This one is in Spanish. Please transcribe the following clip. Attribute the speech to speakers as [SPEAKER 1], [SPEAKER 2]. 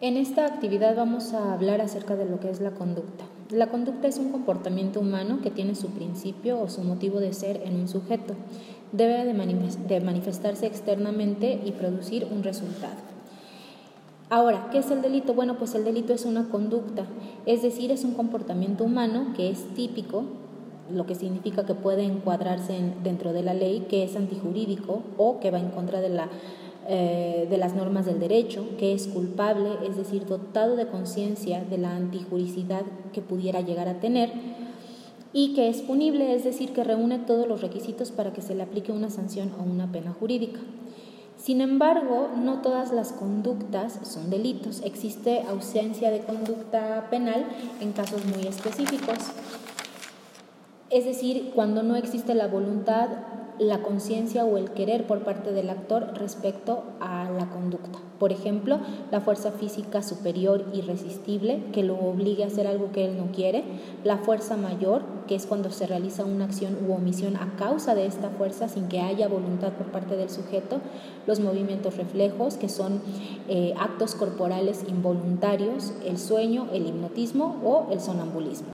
[SPEAKER 1] En esta actividad vamos a hablar acerca de lo que es la conducta. La conducta es un comportamiento humano que tiene su principio o su motivo de ser en un sujeto. Debe de manifestarse externamente y producir un resultado. Ahora, ¿qué es el delito? Bueno, pues el delito es una conducta, es decir, es un comportamiento humano que es típico, lo que significa que puede encuadrarse dentro de la ley, que es antijurídico o que va en contra de la eh, de las normas del derecho, que es culpable, es decir, dotado de conciencia de la antijuricidad que pudiera llegar a tener, y que es punible, es decir, que reúne todos los requisitos para que se le aplique una sanción o una pena jurídica. Sin embargo, no todas las conductas son delitos. Existe ausencia de conducta penal en casos muy específicos. Es decir, cuando no existe la voluntad la conciencia o el querer por parte del actor respecto a la conducta. Por ejemplo, la fuerza física superior irresistible que lo obligue a hacer algo que él no quiere, la fuerza mayor, que es cuando se realiza una acción u omisión a causa de esta fuerza sin que haya voluntad por parte del sujeto, los movimientos reflejos, que son eh, actos corporales involuntarios, el sueño, el hipnotismo o el sonambulismo.